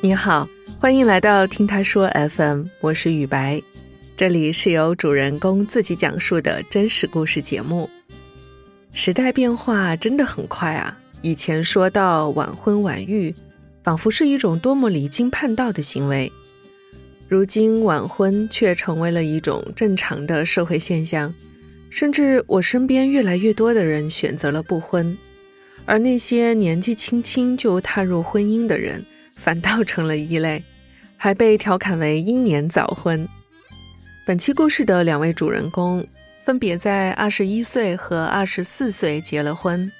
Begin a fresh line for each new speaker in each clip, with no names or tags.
你好，欢迎来到听他说 FM，我是雨白，这里是由主人公自己讲述的真实故事节目。时代变化真的很快啊！以前说到晚婚晚育，仿佛是一种多么离经叛道的行为，如今晚婚却成为了一种正常的社会现象，甚至我身边越来越多的人选择了不婚。而那些年纪轻轻就踏入婚姻的人，反倒成了异类，还被调侃为英年早婚。本期故事的两位主人公，分别在二十一岁和二十四岁结了婚，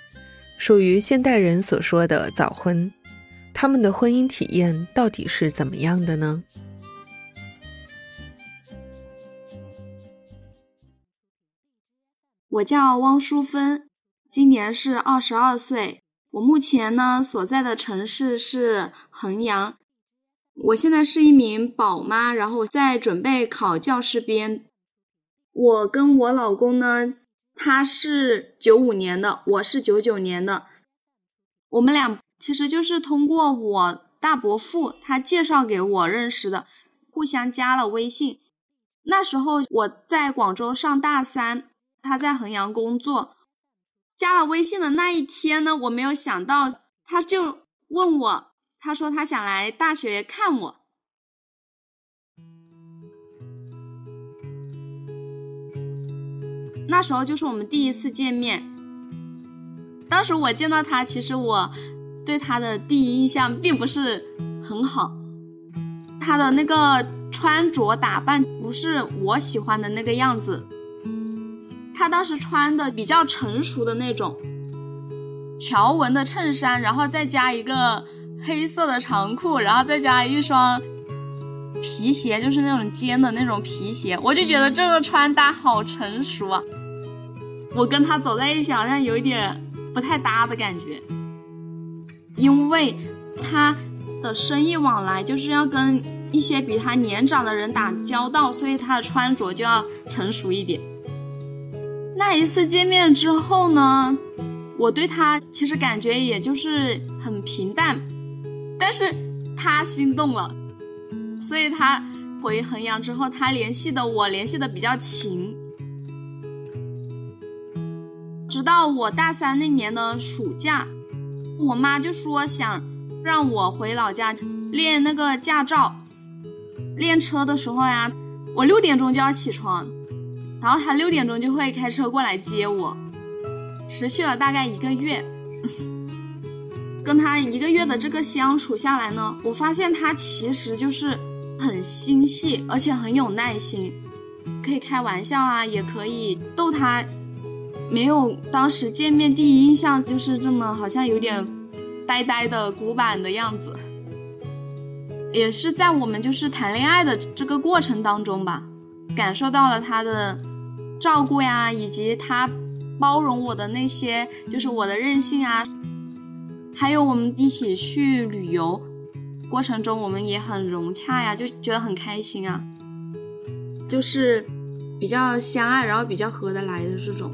属于现代人所说的早婚。他们的婚姻体验到底是怎么样的呢？
我叫汪淑芬。今年是二十二岁，我目前呢所在的城市是衡阳。我现在是一名宝妈，然后在准备考教师编。我跟我老公呢，他是九五年的，我是九九年的。我们俩其实就是通过我大伯父他介绍给我认识的，互相加了微信。那时候我在广州上大三，他在衡阳工作。加了微信的那一天呢，我没有想到，他就问我，他说他想来大学看我。那时候就是我们第一次见面。当时我见到他，其实我对他的第一印象并不是很好，他的那个穿着打扮不是我喜欢的那个样子。他当时穿的比较成熟的那种条纹的衬衫，然后再加一个黑色的长裤，然后再加一双皮鞋，就是那种尖的那种皮鞋，我就觉得这个穿搭好成熟啊！我跟他走在一起好像有一点不太搭的感觉，因为他的生意往来就是要跟一些比他年长的人打交道，所以他的穿着就要成熟一点。那一次见面之后呢，我对他其实感觉也就是很平淡，但是他心动了，所以他回衡阳之后，他联系的我联系的比较勤，直到我大三那年的暑假，我妈就说想让我回老家练那个驾照，练车的时候呀，我六点钟就要起床。然后他六点钟就会开车过来接我，持续了大概一个月。跟他一个月的这个相处下来呢，我发现他其实就是很心细，而且很有耐心，可以开玩笑啊，也可以逗他，没有当时见面第一印象就是这么好像有点呆呆的古板的样子。也是在我们就是谈恋爱的这个过程当中吧，感受到了他的。照顾呀，以及他包容我的那些，就是我的任性啊，还有我们一起去旅游过程中，我们也很融洽呀，就觉得很开心啊，就是比较相爱，然后比较合得来的这种。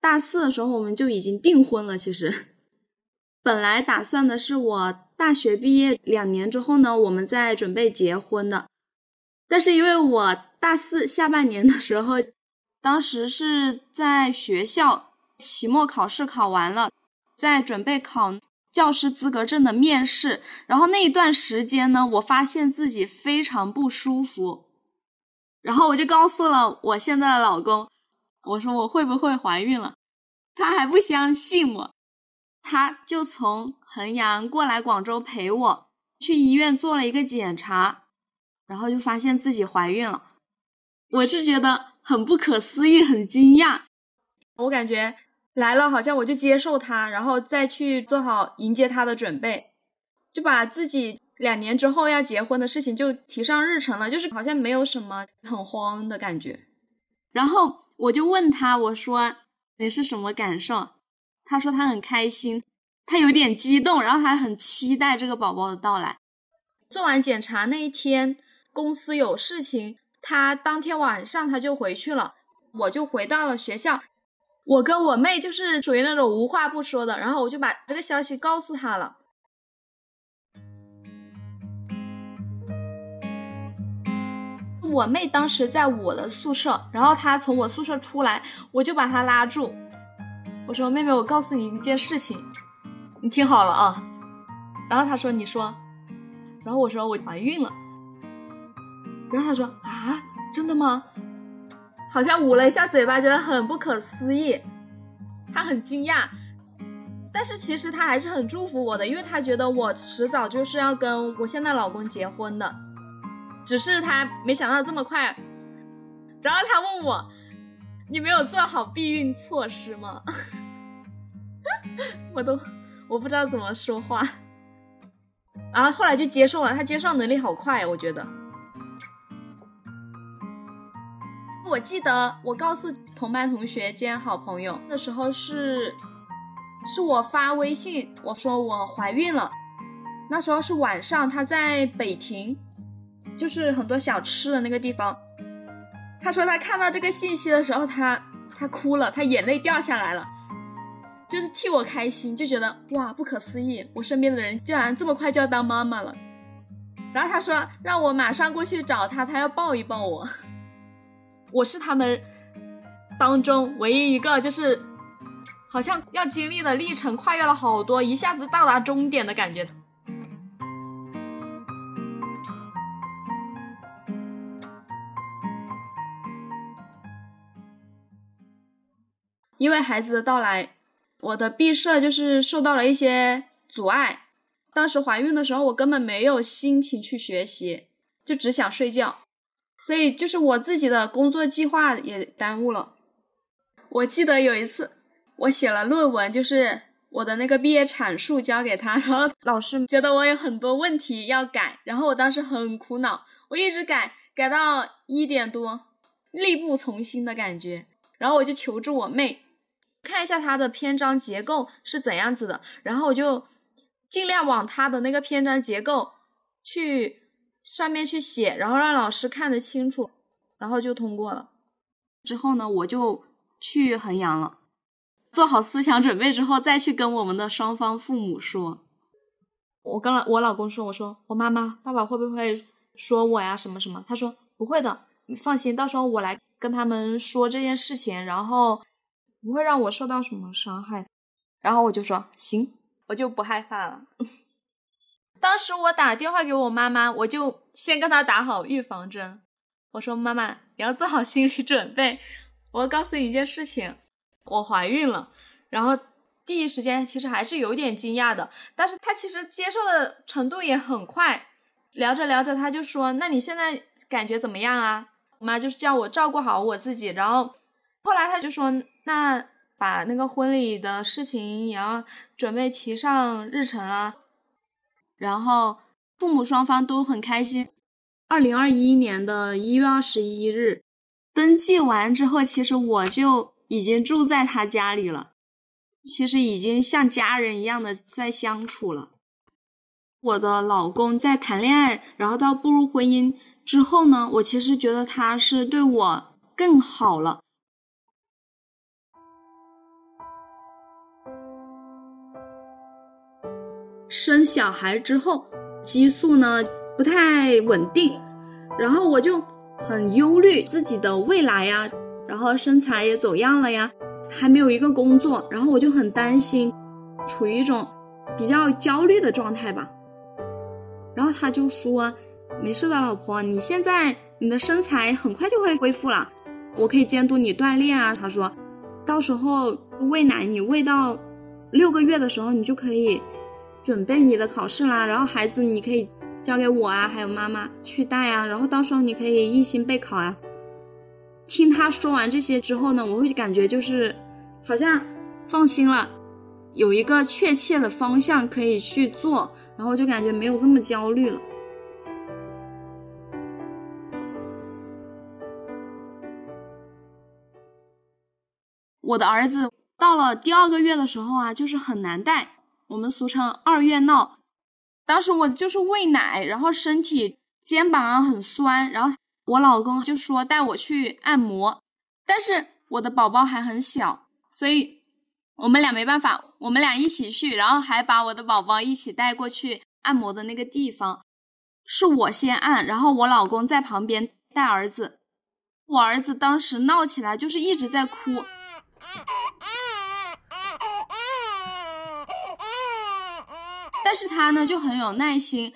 大四的时候，我们就已经订婚了，其实。本来打算的是我大学毕业两年之后呢，我们再准备结婚的。但是因为我大四下半年的时候，当时是在学校期末考试考完了，在准备考教师资格证的面试，然后那一段时间呢，我发现自己非常不舒服，然后我就告诉了我现在的老公，我说我会不会怀孕了，他还不相信我。他就从衡阳过来广州陪我去医院做了一个检查，然后就发现自己怀孕了。我是觉得很不可思议，很惊讶。我感觉来了，好像我就接受他，然后再去做好迎接他的准备，就把自己两年之后要结婚的事情就提上日程了，就是好像没有什么很慌的感觉。然后我就问他，我说你是什么感受？他说他很开心，他有点激动，然后还很期待这个宝宝的到来。做完检查那一天，公司有事情，他当天晚上他就回去了。我就回到了学校。我跟我妹就是属于那种无话不说的，然后我就把这个消息告诉她了。我妹当时在我的宿舍，然后她从我宿舍出来，我就把她拉住，我说：“妹妹，我告诉你一件事情，你听好了啊。”然后她说：“你说。”然后我说：“我怀孕了。”然后她说：“啊，真的吗？”好像捂了一下嘴巴，觉得很不可思议，她很惊讶，但是其实她还是很祝福我的，因为她觉得我迟早就是要跟我现在老公结婚的。只是他没想到这么快，然后他问我：“你没有做好避孕措施吗？” 我都我不知道怎么说话，然后后来就接受了。他接受能力好快，我觉得。我记得我告诉同班同学兼好朋友的时候是，是我发微信我说我怀孕了，那时候是晚上，他在北亭。就是很多小吃的那个地方，他说他看到这个信息的时候，他他哭了，他眼泪掉下来了，就是替我开心，就觉得哇不可思议，我身边的人竟然这么快就要当妈妈了。然后他说让我马上过去找他，他要抱一抱我。我是他们当中唯一一个，就是好像要经历的历程跨越了好多，一下子到达终点的感觉。因为孩子的到来，我的毕设就是受到了一些阻碍。当时怀孕的时候，我根本没有心情去学习，就只想睡觉，所以就是我自己的工作计划也耽误了。我记得有一次，我写了论文，就是我的那个毕业阐述交给他，然后老师觉得我有很多问题要改，然后我当时很苦恼，我一直改，改到一点多，力不从心的感觉，然后我就求助我妹。看一下它的篇章结构是怎样子的，然后我就尽量往它的那个篇章结构去上面去写，然后让老师看得清楚，然后就通过了。之后呢，我就去衡阳了，做好思想准备之后，再去跟我们的双方父母说。我跟我老公说，我说我妈妈、爸爸会不会说我呀？什么什么？他说不会的，你放心，到时候我来跟他们说这件事情，然后。不会让我受到什么伤害，然后我就说行，我就不害怕了。当时我打电话给我妈妈，我就先跟她打好预防针。我说妈妈，你要做好心理准备。我告诉你一件事情，我怀孕了。然后第一时间其实还是有点惊讶的，但是她其实接受的程度也很快。聊着聊着，她就说：“那你现在感觉怎么样啊？”我妈就是叫我照顾好我自己。然后后来她就说。那把那个婚礼的事情也要准备提上日程啊，然后父母双方都很开心。二零二一年的一月二十一日登记完之后，其实我就已经住在他家里了，其实已经像家人一样的在相处了。我的老公在谈恋爱，然后到步入婚姻之后呢，我其实觉得他是对我更好了。生小孩之后，激素呢不太稳定，然后我就很忧虑自己的未来呀，然后身材也走样了呀，还没有一个工作，然后我就很担心，处于一种比较焦虑的状态吧。然后他就说：“没事的，老婆，你现在你的身材很快就会恢复了，我可以监督你锻炼啊。”他说：“到时候喂奶，你喂到六个月的时候，你就可以。”准备你的考试啦，然后孩子你可以交给我啊，还有妈妈去带啊，然后到时候你可以一心备考啊。听他说完这些之后呢，我会感觉就是好像放心了，有一个确切的方向可以去做，然后就感觉没有这么焦虑了。我的儿子到了第二个月的时候啊，就是很难带。我们俗称二月闹，当时我就是喂奶，然后身体肩膀很酸，然后我老公就说带我去按摩，但是我的宝宝还很小，所以我们俩没办法，我们俩一起去，然后还把我的宝宝一起带过去按摩的那个地方，是我先按，然后我老公在旁边带儿子。我儿子当时闹起来，就是一直在哭。但是他呢就很有耐心，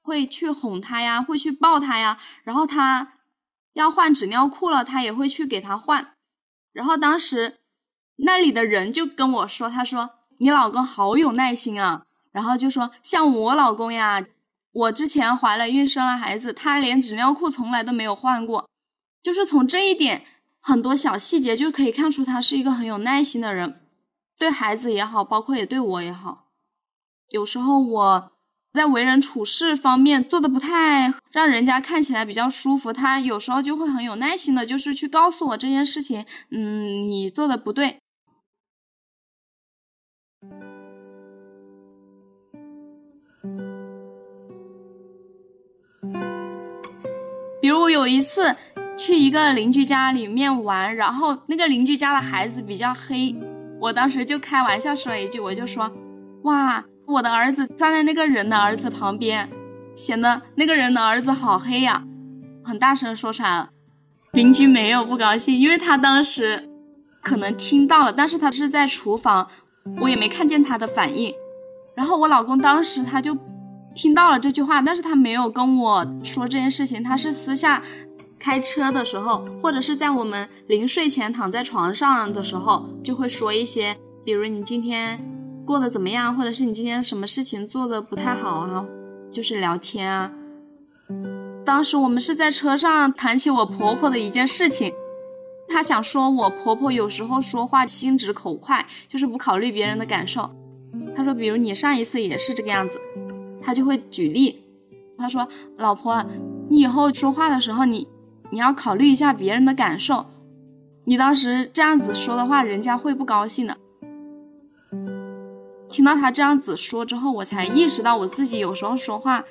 会去哄他呀，会去抱他呀。然后他要换纸尿裤了，他也会去给他换。然后当时那里的人就跟我说：“他说你老公好有耐心啊。”然后就说：“像我老公呀，我之前怀了孕生了孩子，他连纸尿裤从来都没有换过。就是从这一点很多小细节就可以看出他是一个很有耐心的人，对孩子也好，包括也对我也好。”有时候我在为人处事方面做的不太让人家看起来比较舒服，他有时候就会很有耐心的，就是去告诉我这件事情，嗯，你做的不对。比如我有一次去一个邻居家里面玩，然后那个邻居家的孩子比较黑，我当时就开玩笑说了一句，我就说，哇。我的儿子站在那个人的儿子旁边，显得那个人的儿子好黑呀，很大声说出来了。邻居没有不高兴，因为他当时可能听到了，但是他是在厨房，我也没看见他的反应。然后我老公当时他就听到了这句话，但是他没有跟我说这件事情，他是私下开车的时候，或者是在我们临睡前躺在床上的时候，就会说一些，比如你今天。过得怎么样？或者是你今天什么事情做的不太好啊？就是聊天啊。当时我们是在车上谈起我婆婆的一件事情，她想说我婆婆有时候说话心直口快，就是不考虑别人的感受。她说，比如你上一次也是这个样子，她就会举例。她说，老婆，你以后说话的时候，你你要考虑一下别人的感受。你当时这样子说的话，人家会不高兴的。听到他这样子说之后，我才意识到我自己有时候说话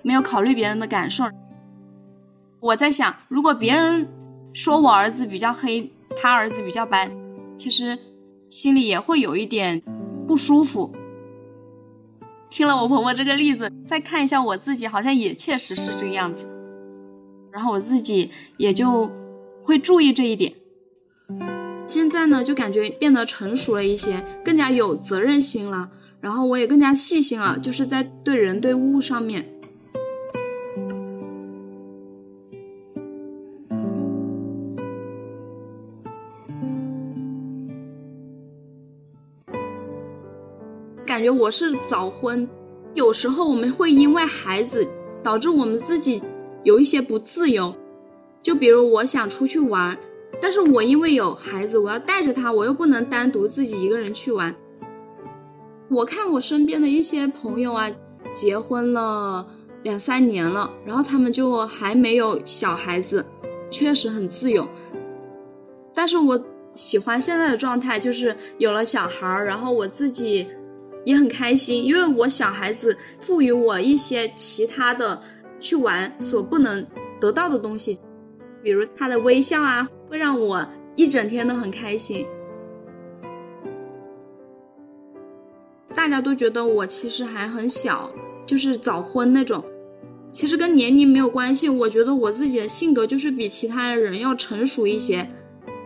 没有考虑别人的感受。我在想，如果别人说我儿子比较黑，他儿子比较白，其实心里也会有一点不舒服。听了我婆婆这个例子，再看一下我自己，好像也确实是这个样子。然后我自己也就会注意这一点。现在呢，就感觉变得成熟了一些，更加有责任心了。然后我也更加细心了，就是在对人对物上面，感觉我是早婚。有时候我们会因为孩子导致我们自己有一些不自由，就比如我想出去玩。但是我因为有孩子，我要带着他，我又不能单独自己一个人去玩。我看我身边的一些朋友啊，结婚了两三年了，然后他们就还没有小孩子，确实很自由。但是我喜欢现在的状态，就是有了小孩儿，然后我自己也很开心，因为我小孩子赋予我一些其他的去玩所不能得到的东西。比如他的微笑啊，会让我一整天都很开心。大家都觉得我其实还很小，就是早婚那种，其实跟年龄没有关系。我觉得我自己的性格就是比其他的人要成熟一些。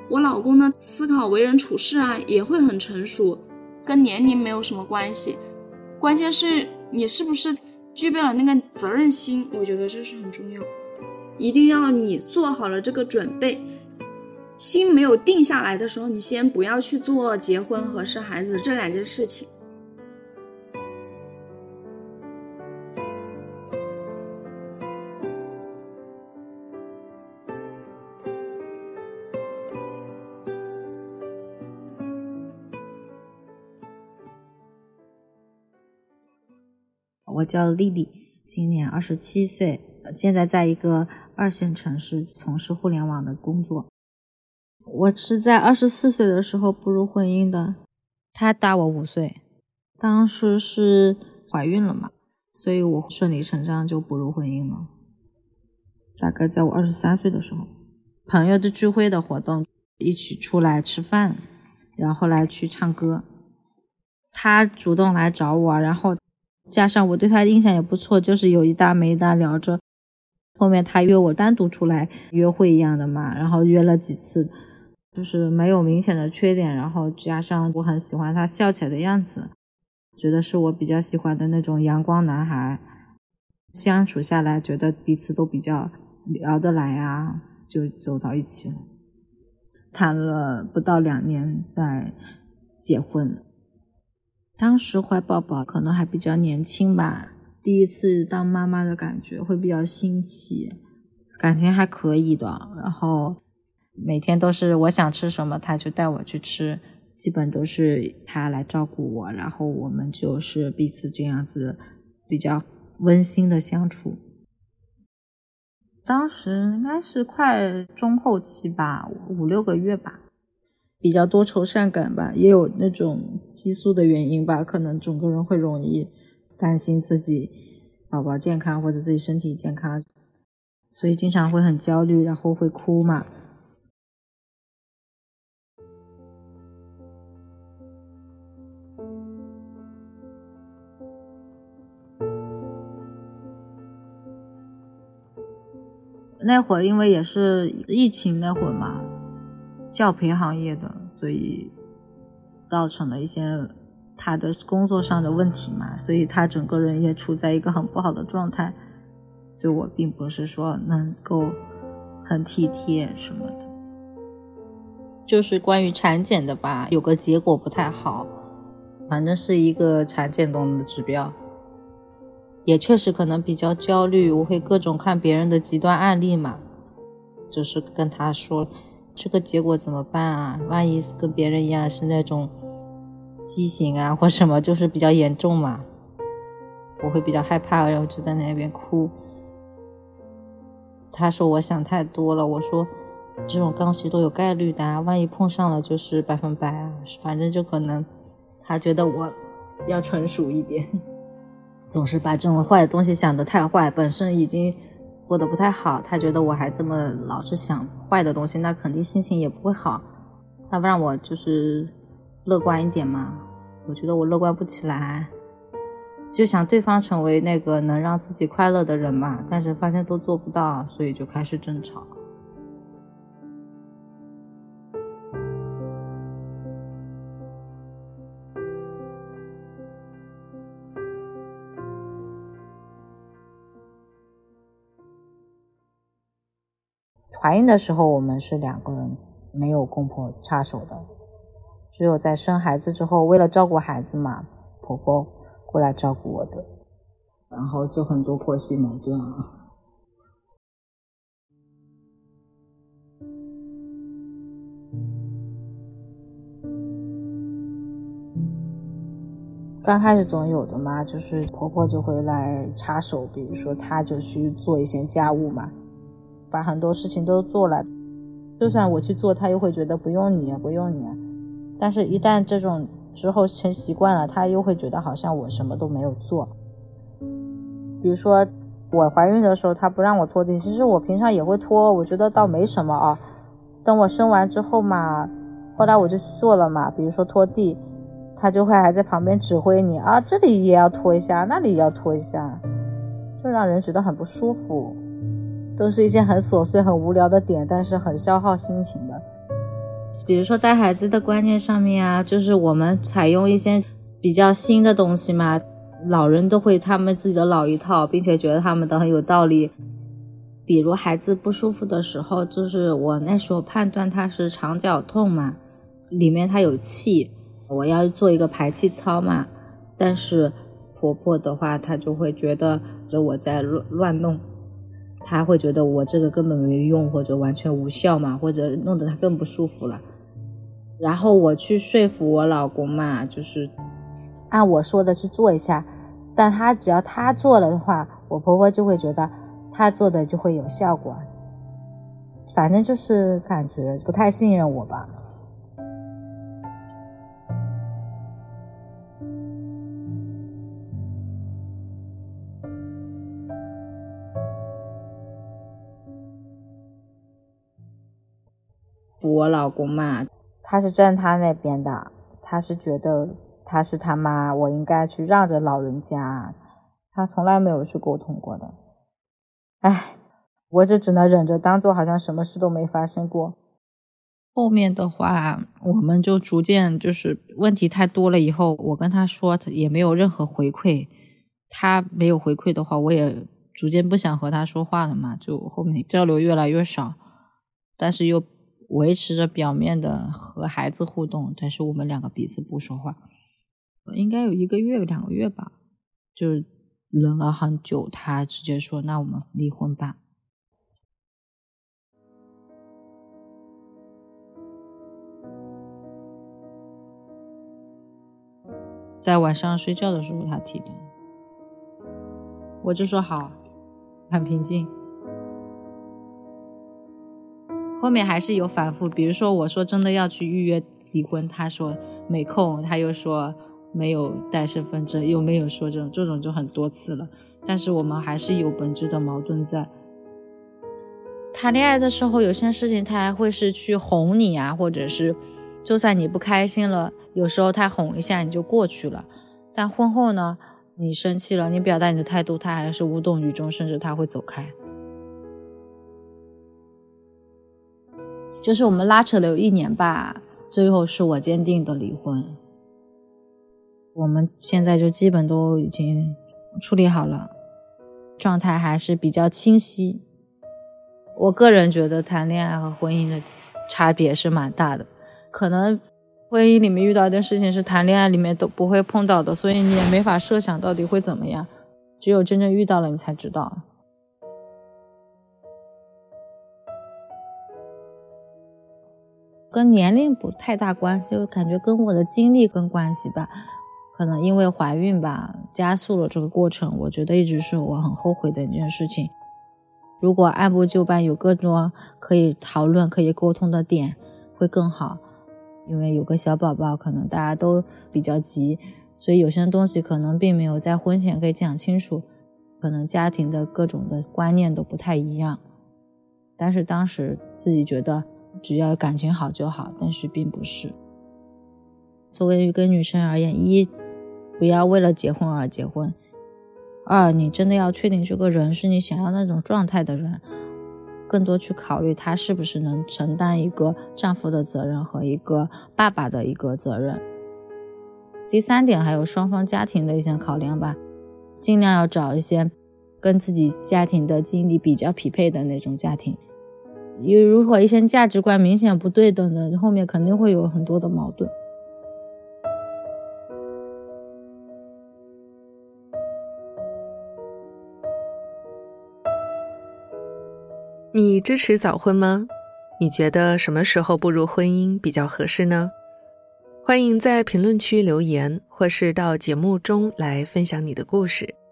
我老公呢，思考为人处事啊，也会很成熟，跟年龄没有什么关系。关键是你是不是具备了那个责任心，我觉得这是很重要。一定要你做好了这个准备，心没有定下来的时候，你先不要去做结婚和生孩子这两件事情。
我叫丽丽，今年二十七岁，现在在一个。二线城市从事互联网的工作，我是在二十四岁的时候步入婚姻的，他大我五岁，当时是怀孕了嘛，所以我顺理成章就步入婚姻了。大概在我二十三岁的时候，朋友的聚会的活动，一起出来吃饭，然后来去唱歌。他主动来找我，然后加上我对他印象也不错，就是有一搭没一搭聊着。后面他约我单独出来约会一样的嘛，然后约了几次，就是没有明显的缺点，然后加上我很喜欢他笑起来的样子，觉得是我比较喜欢的那种阳光男孩。相处下来，觉得彼此都比较聊得来啊，就走到一起了。谈了不到两年，再结婚。当时怀宝宝可能还比较年轻吧，第一次当妈妈的感觉会比较新奇，感情还可以的。然后每天都是我想吃什么，他就带我去吃，基本都是他来照顾我，然后我们就是彼此这样子比较温馨的相处。当时应该是快中后期吧，五六个月吧。比较多愁善感吧，也有那种激素的原因吧，可能整个人会容易担心自己宝宝健康或者自己身体健康，所以经常会很焦虑，然后会哭嘛。那会儿因为也是疫情那会儿嘛。教培行业的，所以造成了一些他的工作上的问题嘛，所以他整个人也处在一个很不好的状态，对我并不是说能够很体贴什么的，就是关于产检的吧，有个结果不太好，反正是一个产检中的指标，也确实可能比较焦虑，我会各种看别人的极端案例嘛，就是跟他说。这个结果怎么办啊？万一是跟别人一样是那种畸形啊，或什么，就是比较严重嘛，我会比较害怕，然后就在那边哭。他说我想太多了，我说这种刚需都有概率的，万一碰上了就是百分百啊，反正就可能他觉得我要成熟一点，总是把这种坏的东西想得太坏，本身已经。过得不太好，他觉得我还这么老是想坏的东西，那肯定心情也不会好。他不让我就是乐观一点嘛，我觉得我乐观不起来，就想对方成为那个能让自己快乐的人嘛，但是发现都做不到，所以就开始争吵。怀孕的时候，我们是两个人，没有公婆插手的，只有在生孩子之后，为了照顾孩子嘛，婆婆过来照顾我的，然后就很多婆媳矛盾啊。刚开始总有的嘛，就是婆婆就会来插手，比如说她就去做一些家务嘛。把很多事情都做了，就算我去做，她又会觉得不用你，不用你。但是，一旦这种之后成习惯了，他又会觉得好像我什么都没有做。比如说，我怀孕的时候，他不让我拖地，其实我平常也会拖，我觉得倒没什么啊。等我生完之后嘛，后来我就去做了嘛。比如说拖地，他就会还在旁边指挥你啊，这里也要拖一下，那里也要拖一下，就让人觉得很不舒服。都是一些很琐碎、很无聊的点，但是很消耗心情的。比如说带孩子的观念上面啊，就是我们采用一些比较新的东西嘛，老人都会他们自己的老一套，并且觉得他们都很有道理。比如孩子不舒服的时候，就是我那时候判断他是肠绞痛嘛，里面他有气，我要做一个排气操嘛。但是婆婆的话，她就会觉得就我在乱乱弄。她会觉得我这个根本没用，或者完全无效嘛，或者弄得他更不舒服了。然后我去说服我老公嘛，就是按我说的去做一下。但他只要他做了的话，我婆婆就会觉得他做的就会有效果。反正就是感觉不太信任我吧。我老公嘛，他是站他那边的，他是觉得他是他妈，我应该去让着老人家，他从来没有去沟通过的。唉，我这只能忍着，当做好像什么事都没发生过。后面的话，我们就逐渐就是问题太多了，以后我跟他说，他也没有任何回馈。他没有回馈的话，我也逐渐不想和他说话了嘛，就后面交流越来越少，但是又维持着表面的和孩子互动，但是我们两个彼此不说话，应该有一个月两个月吧，就忍了很久，他直接说：“那我们离婚吧。”在晚上睡觉的时候，他提的。我就说好，很平静。后面还是有反复，比如说我说真的要去预约离婚，他说没空，他又说没有带身份证，又没有说这种，这种就很多次了。但是我们还是有本质的矛盾在。谈恋爱的时候，有些事情他还会是去哄你啊，或者是就算你不开心了，有时候他哄一下你就过去了。但婚后呢？你生气了，你表达你的态度，他还是无动于衷，甚至他会走开。就是我们拉扯了有一年吧，最后是我坚定的离婚。我们现在就基本都已经处理好了，状态还是比较清晰。我个人觉得谈恋爱和婚姻的差别是蛮大的，可能。婚姻里面遇到一件事情是谈恋爱里面都不会碰到的，所以你也没法设想到底会怎么样。只有真正遇到了，你才知道。跟年龄不太大关系，我感觉跟我的经历跟关系吧。可能因为怀孕吧，加速了这个过程。我觉得一直是我很后悔的一件事情。如果按部就班，有更多可以讨论、可以沟通的点，会更好。因为有个小宝宝，可能大家都比较急，所以有些东西可能并没有在婚前可以讲清楚，可能家庭的各种的观念都不太一样。但是当时自己觉得只要感情好就好，但是并不是。作为一个女生而言，一不要为了结婚而结婚，二你真的要确定这个人是你想要那种状态的人。更多去考虑他是不是能承担一个丈夫的责任和一个爸爸的一个责任。第三点还有双方家庭的一些考量吧，尽量要找一些跟自己家庭的经历比较匹配的那种家庭。因为如果一些价值观明显不对等的，后面肯定会有很多的矛盾。
你支持早婚吗？你觉得什么时候步入婚姻比较合适呢？欢迎在评论区留言，或是到节目中来分享你的故事。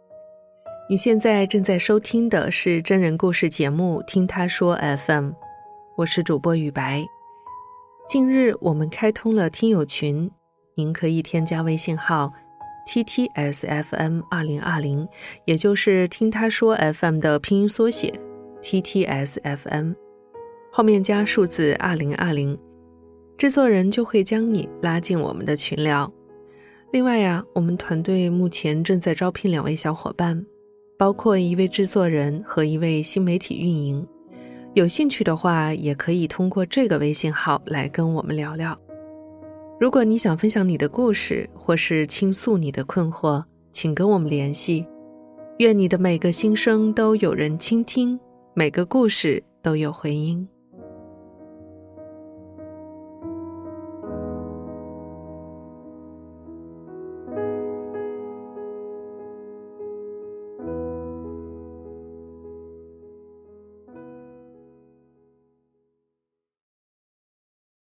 你现在正在收听的是真人故事节目《听他说 FM》，我是主播雨白。近日我们开通了听友群，您可以添加微信号 ttsfm 二零二零，也就是听他说 FM 的拼音缩写。T T S F M，后面加数字二零二零，制作人就会将你拉进我们的群聊。另外呀，我们团队目前正在招聘两位小伙伴，包括一位制作人和一位新媒体运营。有兴趣的话，也可以通过这个微信号来跟我们聊聊。如果你想分享你的故事，或是倾诉你的困惑，请跟我们联系。愿你的每个心声都有人倾听。每个故事都有回音。